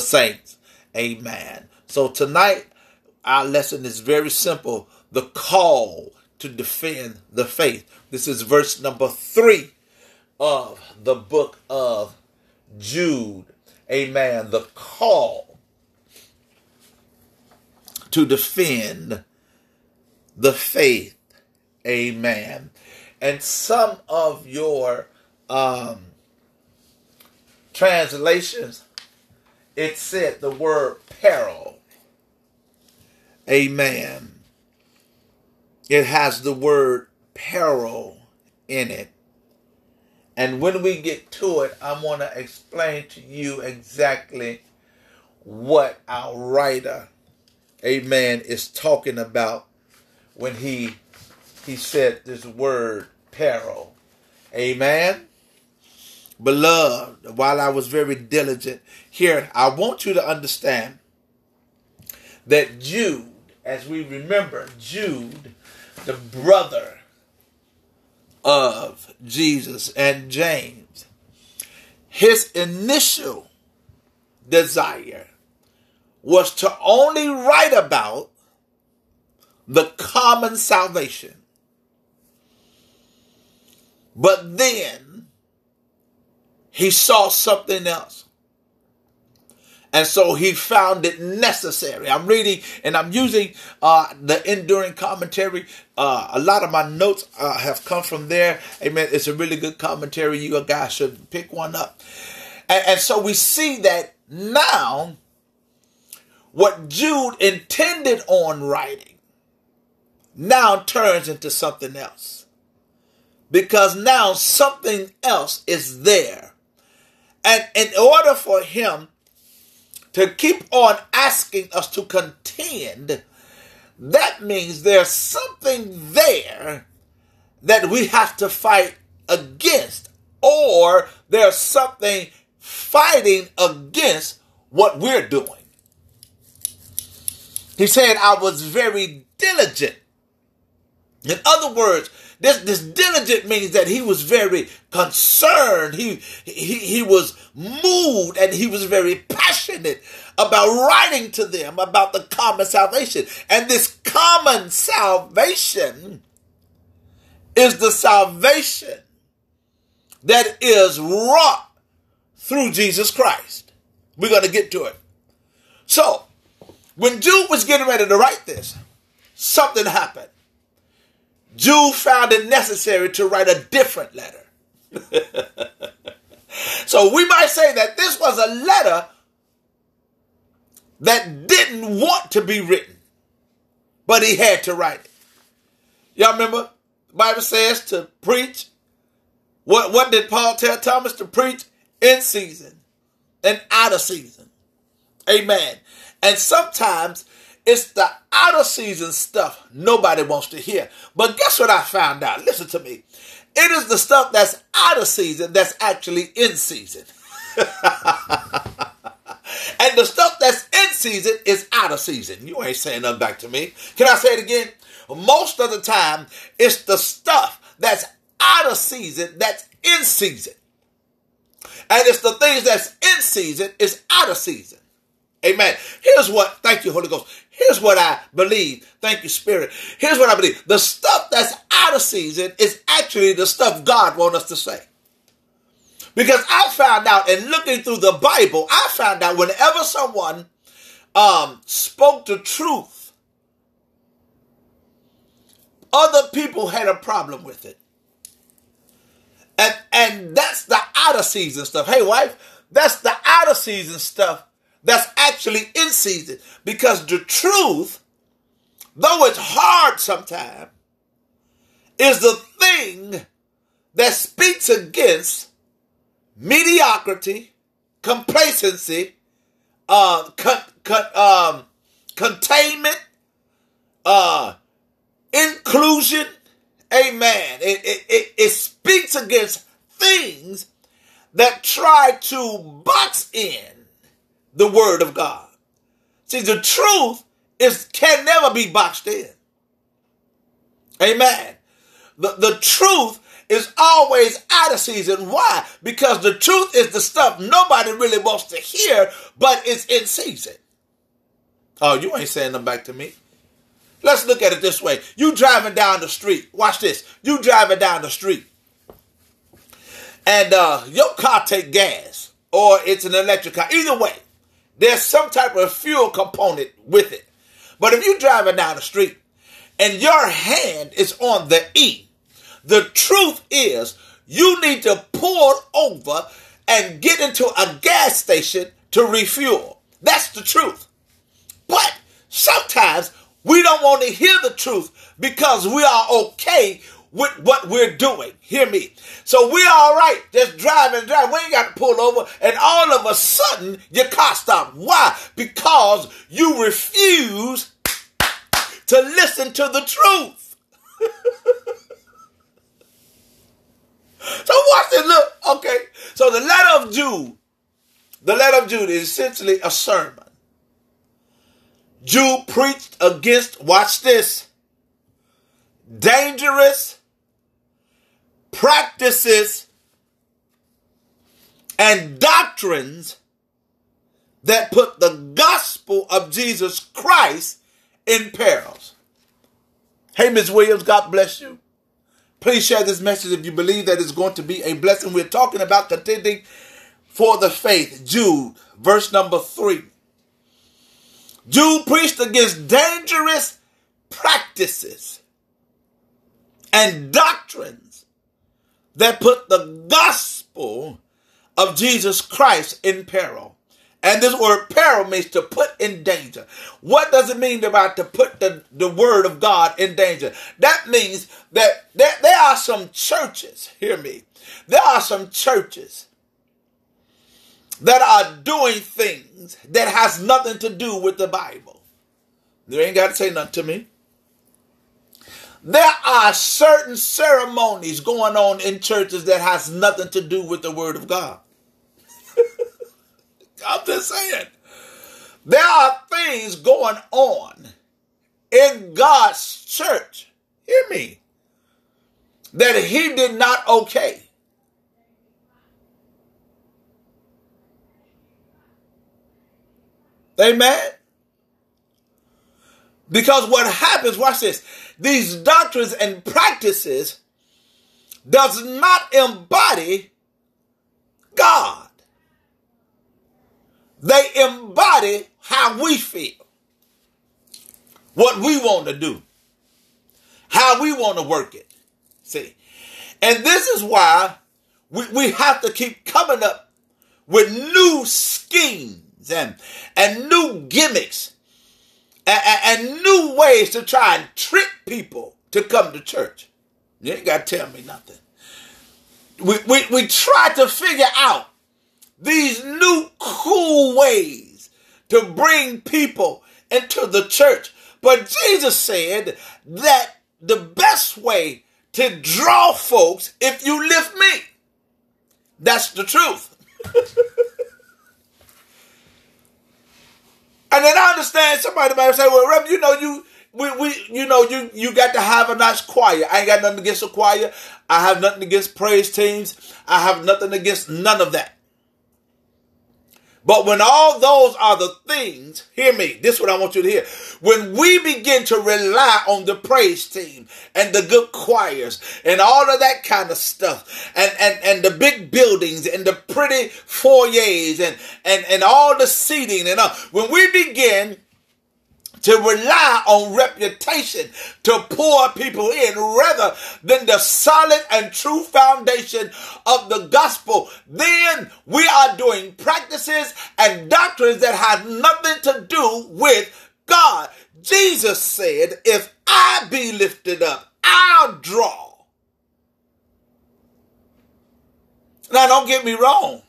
saints. Amen. So tonight, our lesson is very simple the call to defend the faith. This is verse number three of the book of Jude. Amen. The call to defend the faith. Amen. And some of your um, translations, it said the word peril. Amen. It has the word peril in it. And when we get to it, I want to explain to you exactly what our writer, amen, is talking about when he he said this word peril. Amen. Beloved, while I was very diligent here, I want you to understand that Jude, as we remember, Jude, the brother of Jesus and James, his initial desire was to only write about the common salvation. But then he saw something else. And so he found it necessary. I'm reading and I'm using uh, the enduring commentary. Uh, a lot of my notes uh, have come from there. Amen. It's a really good commentary. You guys should pick one up. And, and so we see that now what Jude intended on writing now turns into something else. Because now something else is there. And in order for him to keep on asking us to contend, that means there's something there that we have to fight against, or there's something fighting against what we're doing. He said, I was very diligent. In other words, this, this diligent means that he was very concerned. He, he, he was moved and he was very passionate about writing to them about the common salvation. And this common salvation is the salvation that is wrought through Jesus Christ. We're going to get to it. So, when Jude was getting ready to write this, something happened. Jude found it necessary to write a different letter. so we might say that this was a letter that didn't want to be written, but he had to write it. Y'all remember? The Bible says to preach. What, what did Paul tell Thomas to preach? In season and out of season. Amen. And sometimes it's the out of season stuff nobody wants to hear. But guess what I found out? Listen to me. It is the stuff that's out of season that's actually in season. and the stuff that's in season is out of season. You ain't saying nothing back to me. Can I say it again? Most of the time, it's the stuff that's out of season that's in season. And it's the things that's in season is out of season. Amen. What, thank you, Holy Ghost. Here's what I believe. Thank you, Spirit. Here's what I believe. The stuff that's out of season is actually the stuff God wants us to say. Because I found out in looking through the Bible, I found out whenever someone um, spoke the truth, other people had a problem with it. And, and that's the out of season stuff. Hey, wife, that's the out of season stuff that's actually in season. Because the truth, though it's hard sometimes, is the thing that speaks against mediocrity, complacency, uh, con- con- um, containment, uh, inclusion. Amen. It, it, it, it speaks against things that try to box in the word of God. See, the truth is can never be boxed in. Amen. The, the truth is always out of season. Why? Because the truth is the stuff nobody really wants to hear, but it's in season. Oh, you ain't saying them back to me. Let's look at it this way. You driving down the street. Watch this. You driving down the street. And uh, your car take gas or it's an electric car. Either way, there's some type of fuel component with it. But if you're driving down the street and your hand is on the E, the truth is you need to pull over and get into a gas station to refuel. That's the truth. But sometimes we don't want to hear the truth because we are okay with what we're doing. Hear me. So we're all right, just driving driving. We ain't got to pull over, and all of a sudden your car stops. Why? Because you refuse to listen to the truth. so watch this. Look, okay. So the letter of Jude, the letter of Jude is essentially a sermon. Jude preached against, watch this, dangerous practices and doctrines that put the gospel of Jesus Christ in perils. Hey, Ms. Williams, God bless you. Please share this message if you believe that it's going to be a blessing. We're talking about contending for the faith. Jude, verse number three. Jude preached against dangerous practices and doctrines that put the gospel of Jesus Christ in peril. And this word peril means to put in danger. What does it mean about to put the, the word of God in danger? That means that there, there are some churches, hear me, there are some churches that are doing things that has nothing to do with the Bible. You ain't got to say nothing to me. There are certain ceremonies going on in churches that has nothing to do with the Word of God. I'm just saying. There are things going on in God's church. Hear me. That He did not okay. Amen. Because what happens, watch this, these doctrines and practices does not embody God. They embody how we feel, what we want to do, how we want to work it. See? And this is why we, we have to keep coming up with new schemes and, and new gimmicks and, and new ways to try and trick people to come to church. You ain't got to tell me nothing. We, we, we try to figure out these new cool ways to bring people into the church. But Jesus said that the best way to draw folks if you lift me. That's the truth. And then I understand somebody might say, well, Reb, you know, you we, we you know you you got to have a nice choir. I ain't got nothing against a choir. I have nothing against praise teams. I have nothing against none of that. But when all those are the things, hear me, this is what I want you to hear. When we begin to rely on the praise team and the good choirs and all of that kind of stuff and, and, and the big buildings and the pretty foyers and, and, and all the seating and all, when we begin to rely on reputation to pour people in rather than the solid and true foundation of the gospel, then we are doing practices and doctrines that have nothing to do with God. Jesus said, if I be lifted up, I'll draw. Now, don't get me wrong.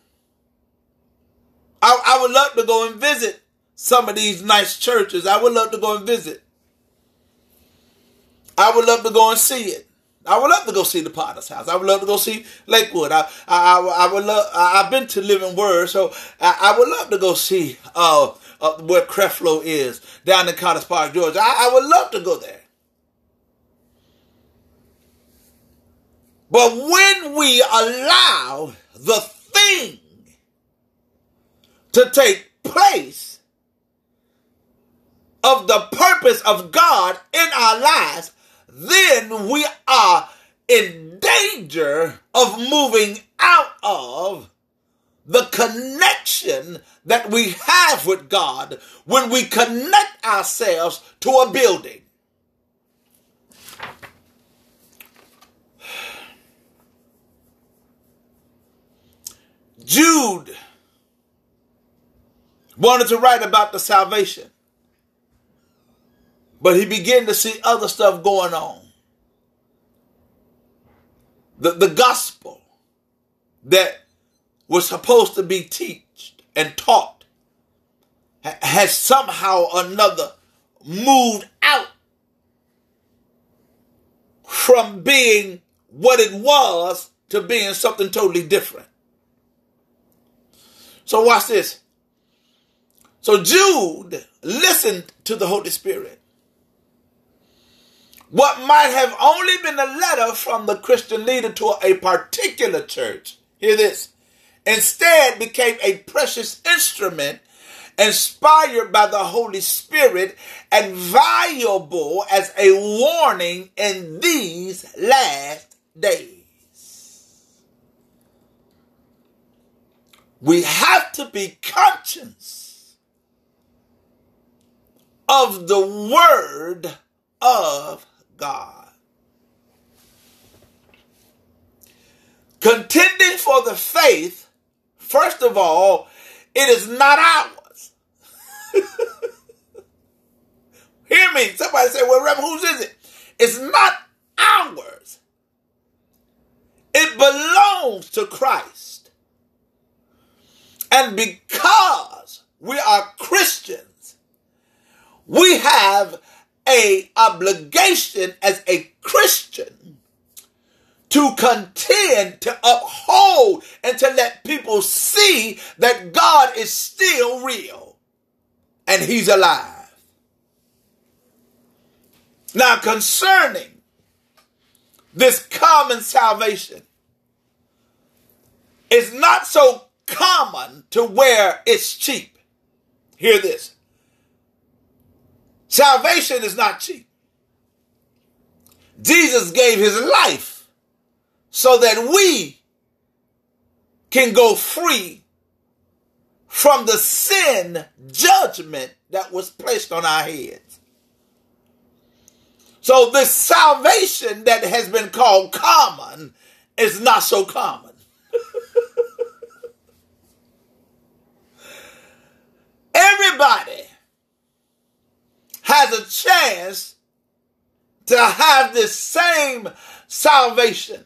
I, I would love to go and visit some of these nice churches. I would love to go and visit. I would love to go and see it. I would love to go see the Potter's House. I would love to go see Lakewood. I I, I would love. I, have been to Living Word, so I, I would love to go see uh, uh, where Creflo is down in College Park, Georgia. I, I would love to go there. But when we allow the thing to take place of the purpose of God in our lives, then we are in danger of moving out of the connection that we have with God when we connect ourselves to a building. Jude wanted to write about the salvation, but he began to see other stuff going on. The, the gospel that was supposed to be taught and taught has somehow or another moved out from being what it was to being something totally different. So watch this. So Jude listened to the Holy Spirit. What might have only been a letter from the Christian leader to a particular church, hear this, instead became a precious instrument inspired by the Holy Spirit and valuable as a warning in these last days. we have to be conscious of the word of God. Contending for the faith, first of all, it is not ours. Hear me. Somebody say, well, Reverend, whose is it? It's not ours. It belongs to Christ. And because we are Christians, we have a obligation as a Christian to contend, to uphold, and to let people see that God is still real and He's alive. Now, concerning this common salvation, it's not so common to where it's cheap. Hear this. Salvation is not cheap. Jesus gave his life so that we can go free from the sin judgment that was placed on our heads. So this salvation that has been called common is not so common. Everybody has a chance to have this same salvation.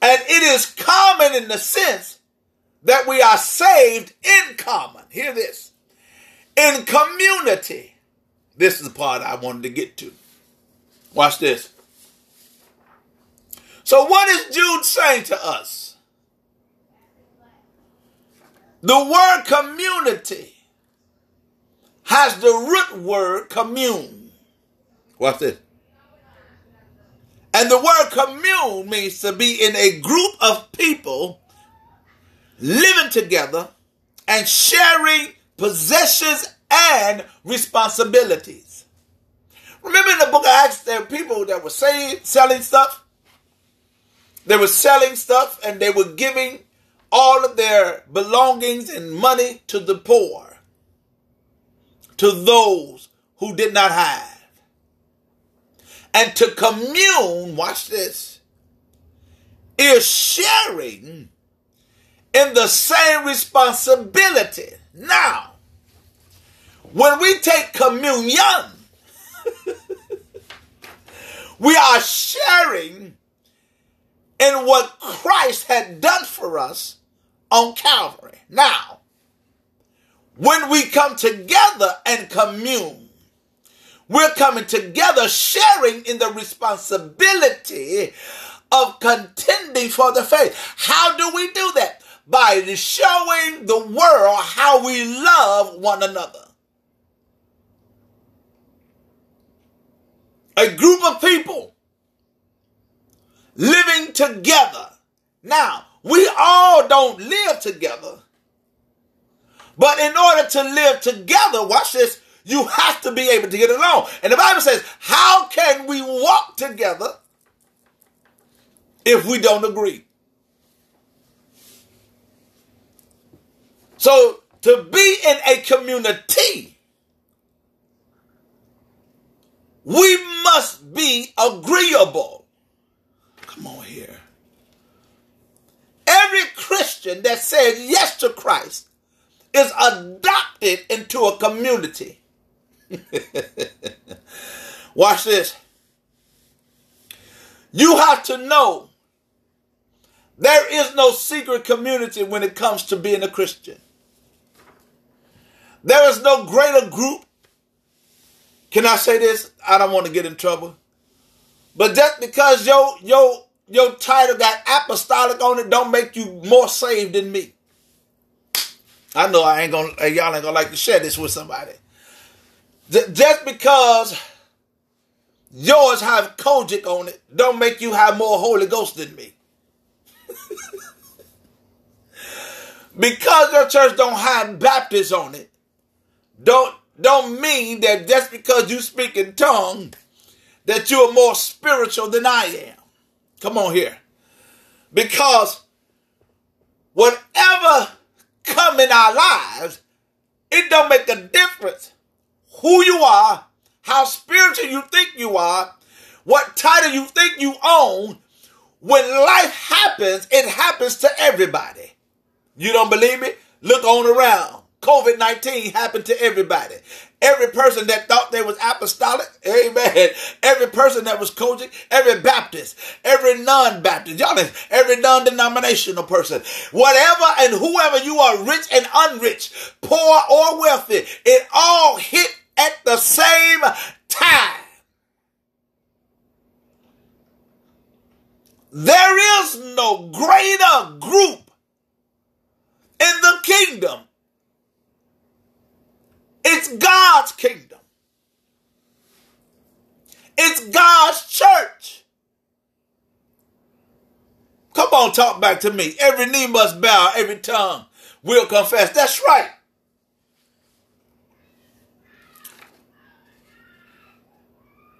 And it is common in the sense that we are saved in common. Hear this. In community. This is the part I wanted to get to. Watch this. So, what is Jude saying to us? The word community has the root word commune. What's this? And the word commune means to be in a group of people living together and sharing possessions and responsibilities. Remember in the book of Acts, there were people that were saying, selling stuff. They were selling stuff and they were giving all of their belongings and money to the poor, to those who did not have. And to commune, watch this, is sharing in the same responsibility. Now, when we take communion, we are sharing in what Christ had done for us on Calvary. Now, when we come together and commune, we're coming together sharing in the responsibility of contending for the faith. How do we do that? By showing the world how we love one another. A group of people living together. Now, we all don't live together. But in order to live together, watch this, you have to be able to get along. And the Bible says, how can we walk together if we don't agree? So to be in a community, we must be agreeable. Come on here. Every Christian that says yes to Christ is adopted into a community. Watch this. You have to know there is no secret community when it comes to being a Christian. There is no greater group. Can I say this? I don't want to get in trouble. But just because your your your title got apostolic on it, don't make you more saved than me. I know I ain't gonna y'all ain't gonna like to share this with somebody. Just because yours have COGIC on it, don't make you have more Holy Ghost than me. because your church don't have Baptist on it, don't don't mean that just because you speak in tongue that you're more spiritual than I am. Come on here. Because whatever come in our lives, it don't make a difference who you are, how spiritual you think you are, what title you think you own. When life happens, it happens to everybody. You don't believe me? Look on around. COVID 19 happened to everybody. Every person that thought they was apostolic, amen. Every person that was COGIC, every Baptist, every non-Baptist, y'all, every non-denominational person, whatever and whoever you are, rich and unrich, poor or wealthy, it all hit at the same time. There is no greater group in the kingdom it's God's kingdom. It's God's church. Come on, talk back to me. Every knee must bow, every tongue will confess. That's right.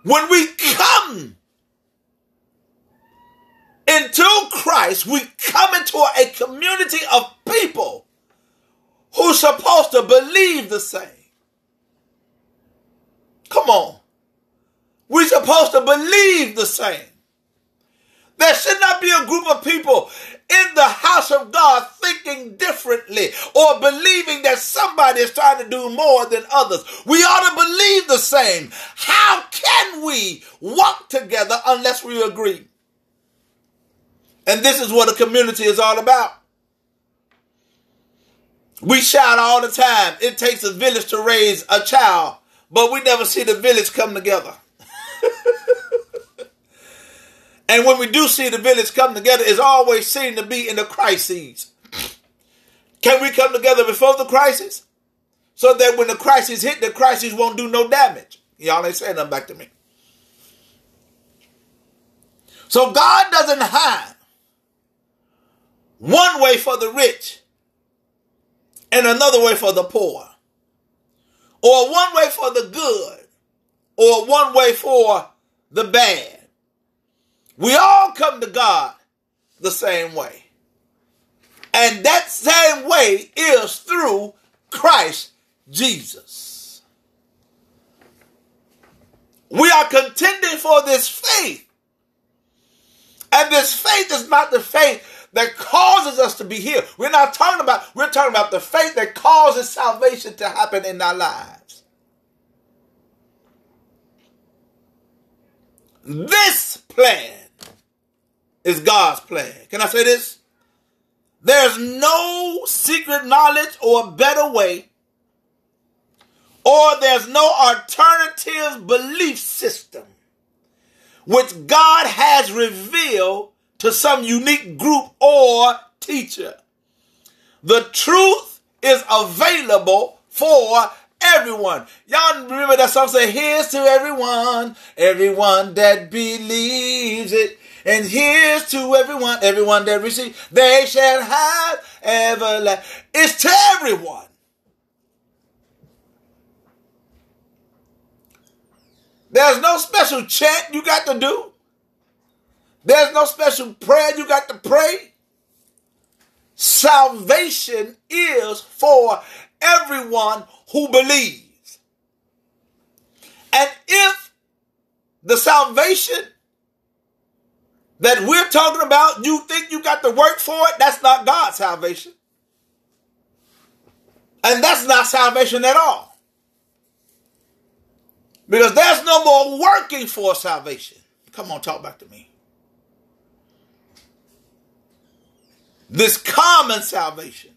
When we come into Christ, we come into a community of people who's supposed to believe the same. Come on. We're supposed to believe the same. There should not be a group of people in the house of God thinking differently or believing that somebody is trying to do more than others. We ought to believe the same. How can we walk together unless we agree? And this is what a community is all about. We shout all the time, it takes a village to raise a child but we never see the village come together. and when we do see the village come together, it's always seen to be in the crises. Can we come together before the crisis? So that when the crisis hit, the crisis won't do no damage. Y'all ain't saying nothing back to me. So God doesn't have one way for the rich and another way for the poor or one way for the good, or one way for the bad. We all come to God the same way. And that same way is through Christ Jesus. We are contending for this faith. And this faith is not the faith that causes us to be here. We're not talking about, we're talking about the faith that causes salvation to happen in our lives. This plan is God's plan. Can I say this? There's no secret knowledge or better way, or there's no alternative belief system which God has revealed to some unique group or teacher. The truth is available for everyone. Y'all remember that song say, here's to everyone, everyone that believes it. And here's to everyone, everyone that receives, they shall have everlasting. It's to everyone. There's no special chant you got to do. There's no special prayer you got to pray. Salvation is for everyone who believes. And if the salvation that we're talking about, you think you got to work for it, that's not God's salvation. And that's not salvation at all. Because there's no more working for salvation. Come on, talk back to me. This common salvation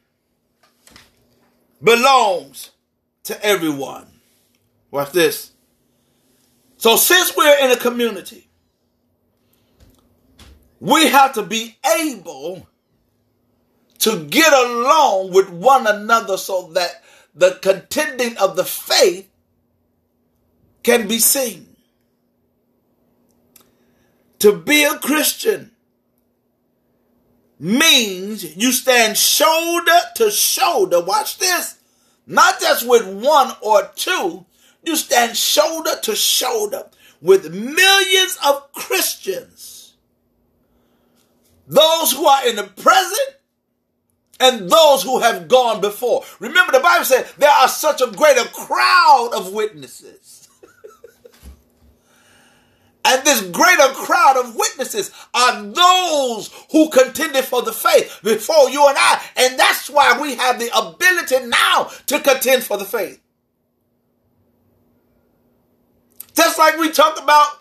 belongs to everyone. Watch this. So, since we're in a community, we have to be able to get along with one another so that the contending of the faith can be seen. To be a Christian means you stand shoulder to shoulder. Watch this. Not just with one or two, you stand shoulder to shoulder with millions of Christians. Those who are in the present and those who have gone before. Remember, the Bible said there are such a greater crowd of witnesses. And this greater crowd of witnesses are those who contended for the faith before you and I. And that's why we have the ability now to contend for the faith. Just like we talk about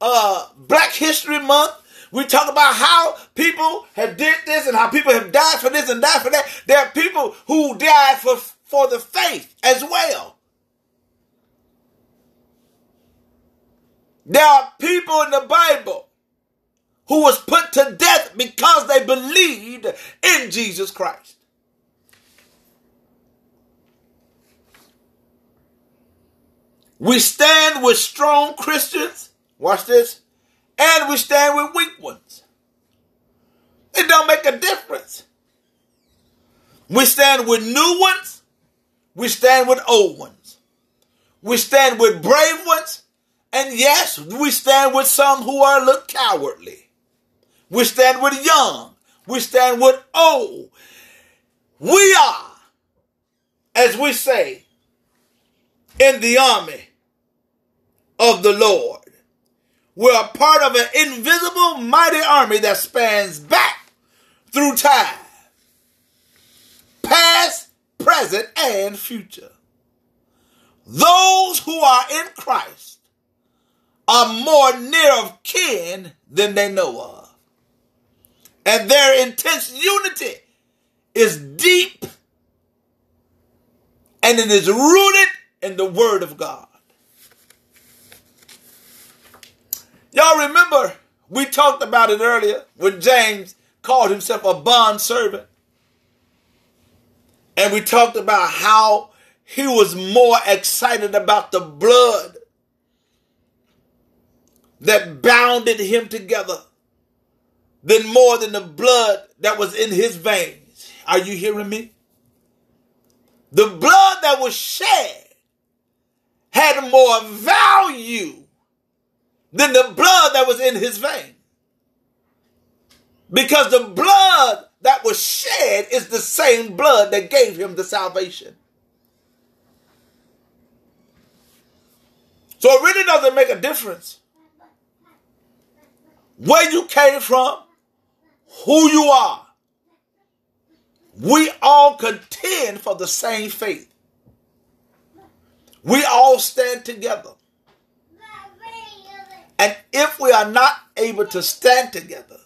uh, Black History Month, we talk about how people have did this and how people have died for this and died for that. There are people who died for, for the faith as well. There are people in the Bible who was put to death because they believed in Jesus Christ. We stand with strong Christians, watch this, and we stand with weak ones. It don't make a difference. We stand with new ones, we stand with old ones. We stand with brave ones, and yes, we stand with some who are a little cowardly. We stand with young. We stand with old. We are, as we say, in the army of the Lord. We're part of an invisible, mighty army that spans back through time, past, present, and future. Those who are in Christ are more near of kin than they know of. And their intense unity is deep and it is rooted in the Word of God. Y'all remember we talked about it earlier when James called himself a bond servant. And we talked about how he was more excited about the blood that bounded him together than more than the blood that was in his veins. Are you hearing me? The blood that was shed had more value than the blood that was in his vein. Because the blood that was shed is the same blood that gave him the salvation. So it really doesn't make a difference where you came from, who you are. We all contend for the same faith. We all stand together. And if we are not able to stand together,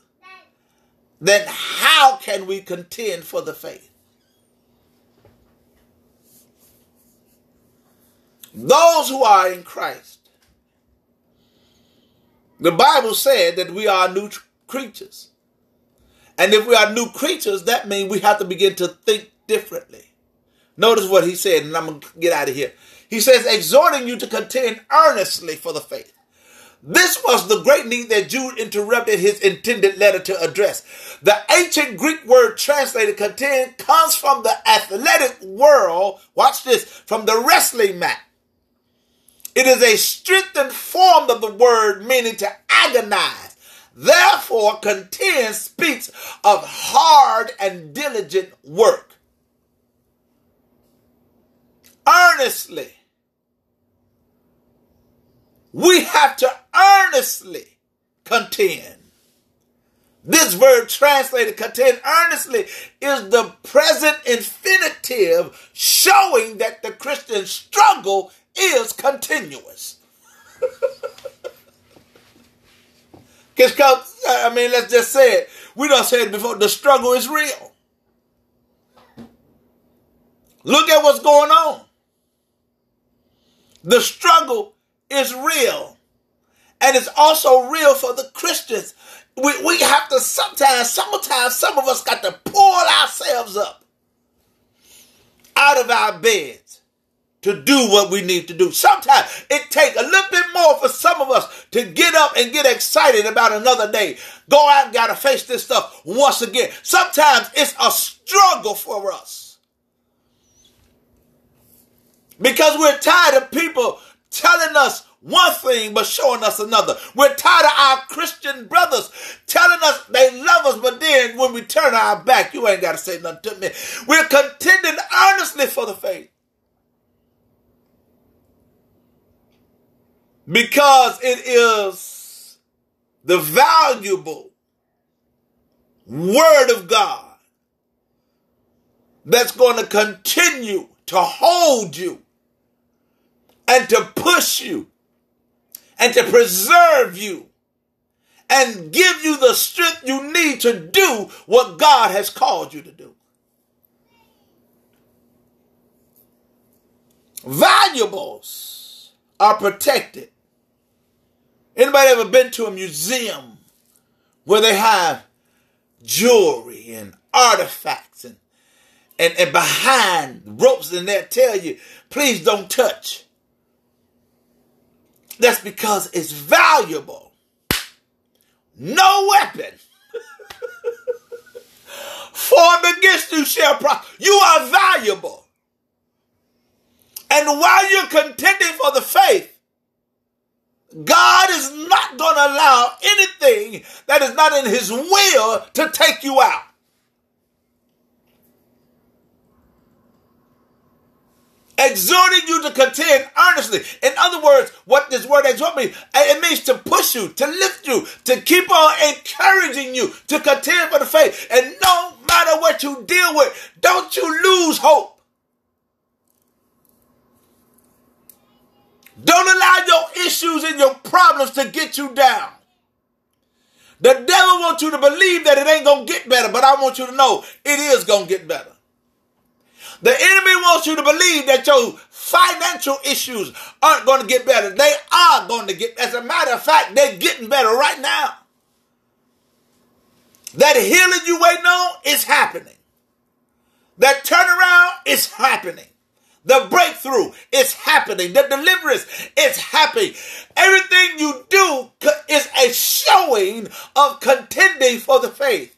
then how can we contend for the faith? Those who are in Christ the Bible said that we are new creatures. And if we are new creatures, that means we have to begin to think differently. Notice what he said, and I'm going to get out of here. He says, exhorting you to contend earnestly for the faith. This was the great need that Jude interrupted his intended letter to address. The ancient Greek word translated contend comes from the athletic world. Watch this, from the wrestling mat. It is a strengthened form of the word meaning to agonize. Therefore, contend speaks of hard and diligent work. Earnestly. We have to earnestly contend. This verb translated contend earnestly is the present infinitive showing that the Christian struggle is continuous. Because, I mean, let's just say it. We don't say it before. The struggle is real. Look at what's going on. The struggle is real. And it's also real for the Christians. We, we have to sometimes, sometimes, some of us got to pull ourselves up out of our beds to do what we need to do. Sometimes it takes a little bit more for some of us to get up and get excited about another day. Go out and gotta face this stuff once again. Sometimes it's a struggle for us. Because we're tired of people telling us one thing but showing us another. We're tired of our Christian brothers telling us they love us, but then when we turn our back, you ain't got to say nothing to me. We're contending earnestly for the faith. Because it is the valuable Word of God that's going to continue to hold you and to push you and to preserve you and give you the strength you need to do what God has called you to do. Valuables are protected. Anybody ever been to a museum where they have jewelry and artifacts and and, and behind ropes and they tell you, please don't touch. That's because it's valuable. No weapon formed against you shall prosper. You are valuable. And while you're contending for the faith, God is not going to allow anything that is not in his will to take you out. exhorting you to contend earnestly. In other words, what this word exhort means, eh, it means to push you, to lift you, to keep on encouraging you to contend for the faith. And no matter what you deal with, don't you lose hope. Don't allow your issues and your problems to get you down. The devil wants you to believe that it ain't going to get better, but I want you to know it is going to get better. The enemy wants you to believe that your financial issues aren't going to get better. They are going to get, as a matter of fact, they're getting better right now. That healing you waiting on is happening. That turnaround is happening. The breakthrough is happening. The deliverance is happening. Everything you do is a showing of contending for the faith.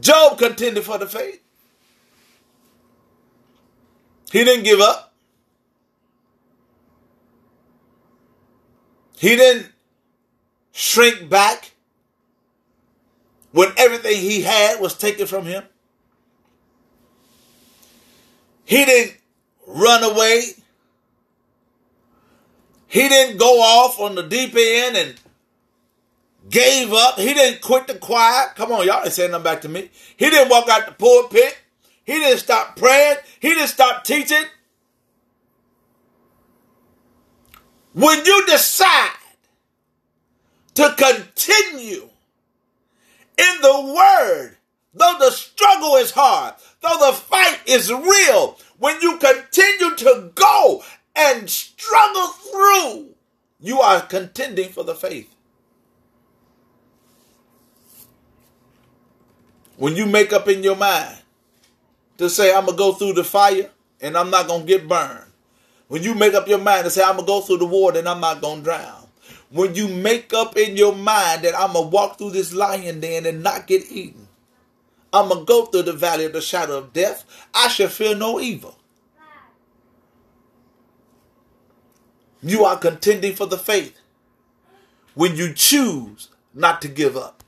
Job contended for the faith. He didn't give up. He didn't shrink back when everything he had was taken from him. He didn't run away. He didn't go off on the deep end and gave up. He didn't quit the choir. Come on, y'all ain't saying nothing back to me. He didn't walk out the pulpit. He didn't stop praying. He didn't stop teaching. When you decide to continue in the word, though the struggle is hard, though the fight is real, when you continue to go and struggle through, you are contending for the faith. When you make up in your mind to say, I'm going to go through the fire and I'm not going to get burned. When you make up your mind to say, I'm going to go through the water and I'm not going to drown. When you make up in your mind that I'm going to walk through this lion den and not get eaten. I'm going to go through the valley of the shadow of death. I shall fear no evil. You are contending for the faith when you choose not to give up.